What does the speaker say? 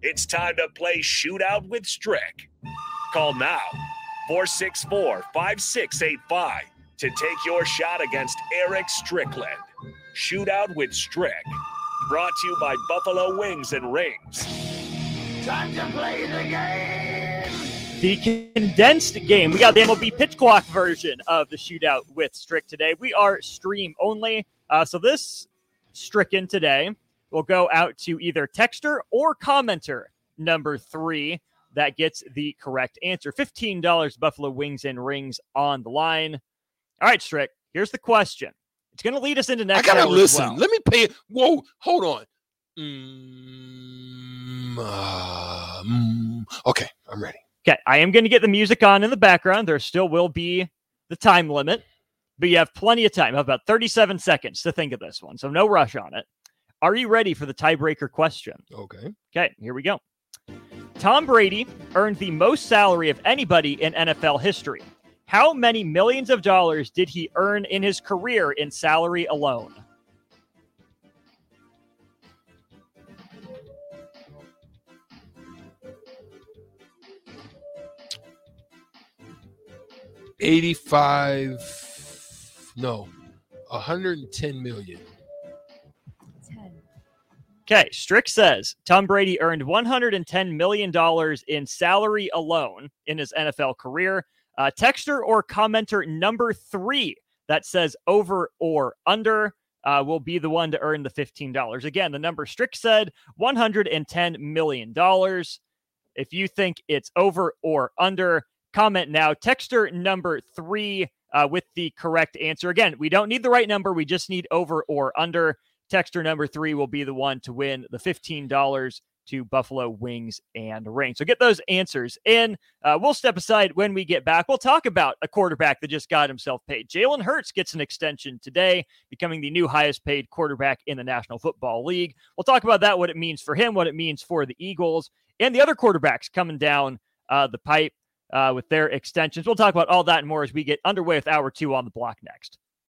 It's time to play Shootout with Strick. Call now 464 5685 to take your shot against Eric Strickland. Shootout with Strick. Brought to you by Buffalo Wings and Rings. Time to play the game. The condensed game. We got the MLB pitch clock version of the shootout with Strick today. We are stream only. Uh, so this stricken today will go out to either texter or commenter number three that gets the correct answer. $15 Buffalo Wings and Rings on the line. All right, Strick, here's the question. It's going to lead us into next. I gotta listen. well. Let me pay. Whoa, hold on. Mm, uh, mm, okay, I'm ready. Okay, I am going to get the music on in the background. There still will be the time limit, but you have plenty of time. About 37 seconds to think of this one, so no rush on it. Are you ready for the tiebreaker question? Okay. Okay, here we go. Tom Brady earned the most salary of anybody in NFL history. How many millions of dollars did he earn in his career in salary alone? Eighty-five. No, hundred and ten million. Okay, Strick says Tom Brady earned $110 million in salary alone in his NFL career. Uh, texter or commenter number three that says over or under uh, will be the one to earn the $15. Again, the number Strick said $110 million. If you think it's over or under, comment now. Texter number three uh, with the correct answer. Again, we don't need the right number, we just need over or under. Texter number three will be the one to win the $15 to Buffalo Wings and Rings. So get those answers in. Uh, we'll step aside when we get back. We'll talk about a quarterback that just got himself paid. Jalen Hurts gets an extension today, becoming the new highest paid quarterback in the National Football League. We'll talk about that, what it means for him, what it means for the Eagles, and the other quarterbacks coming down uh, the pipe uh, with their extensions. We'll talk about all that and more as we get underway with hour two on the block next.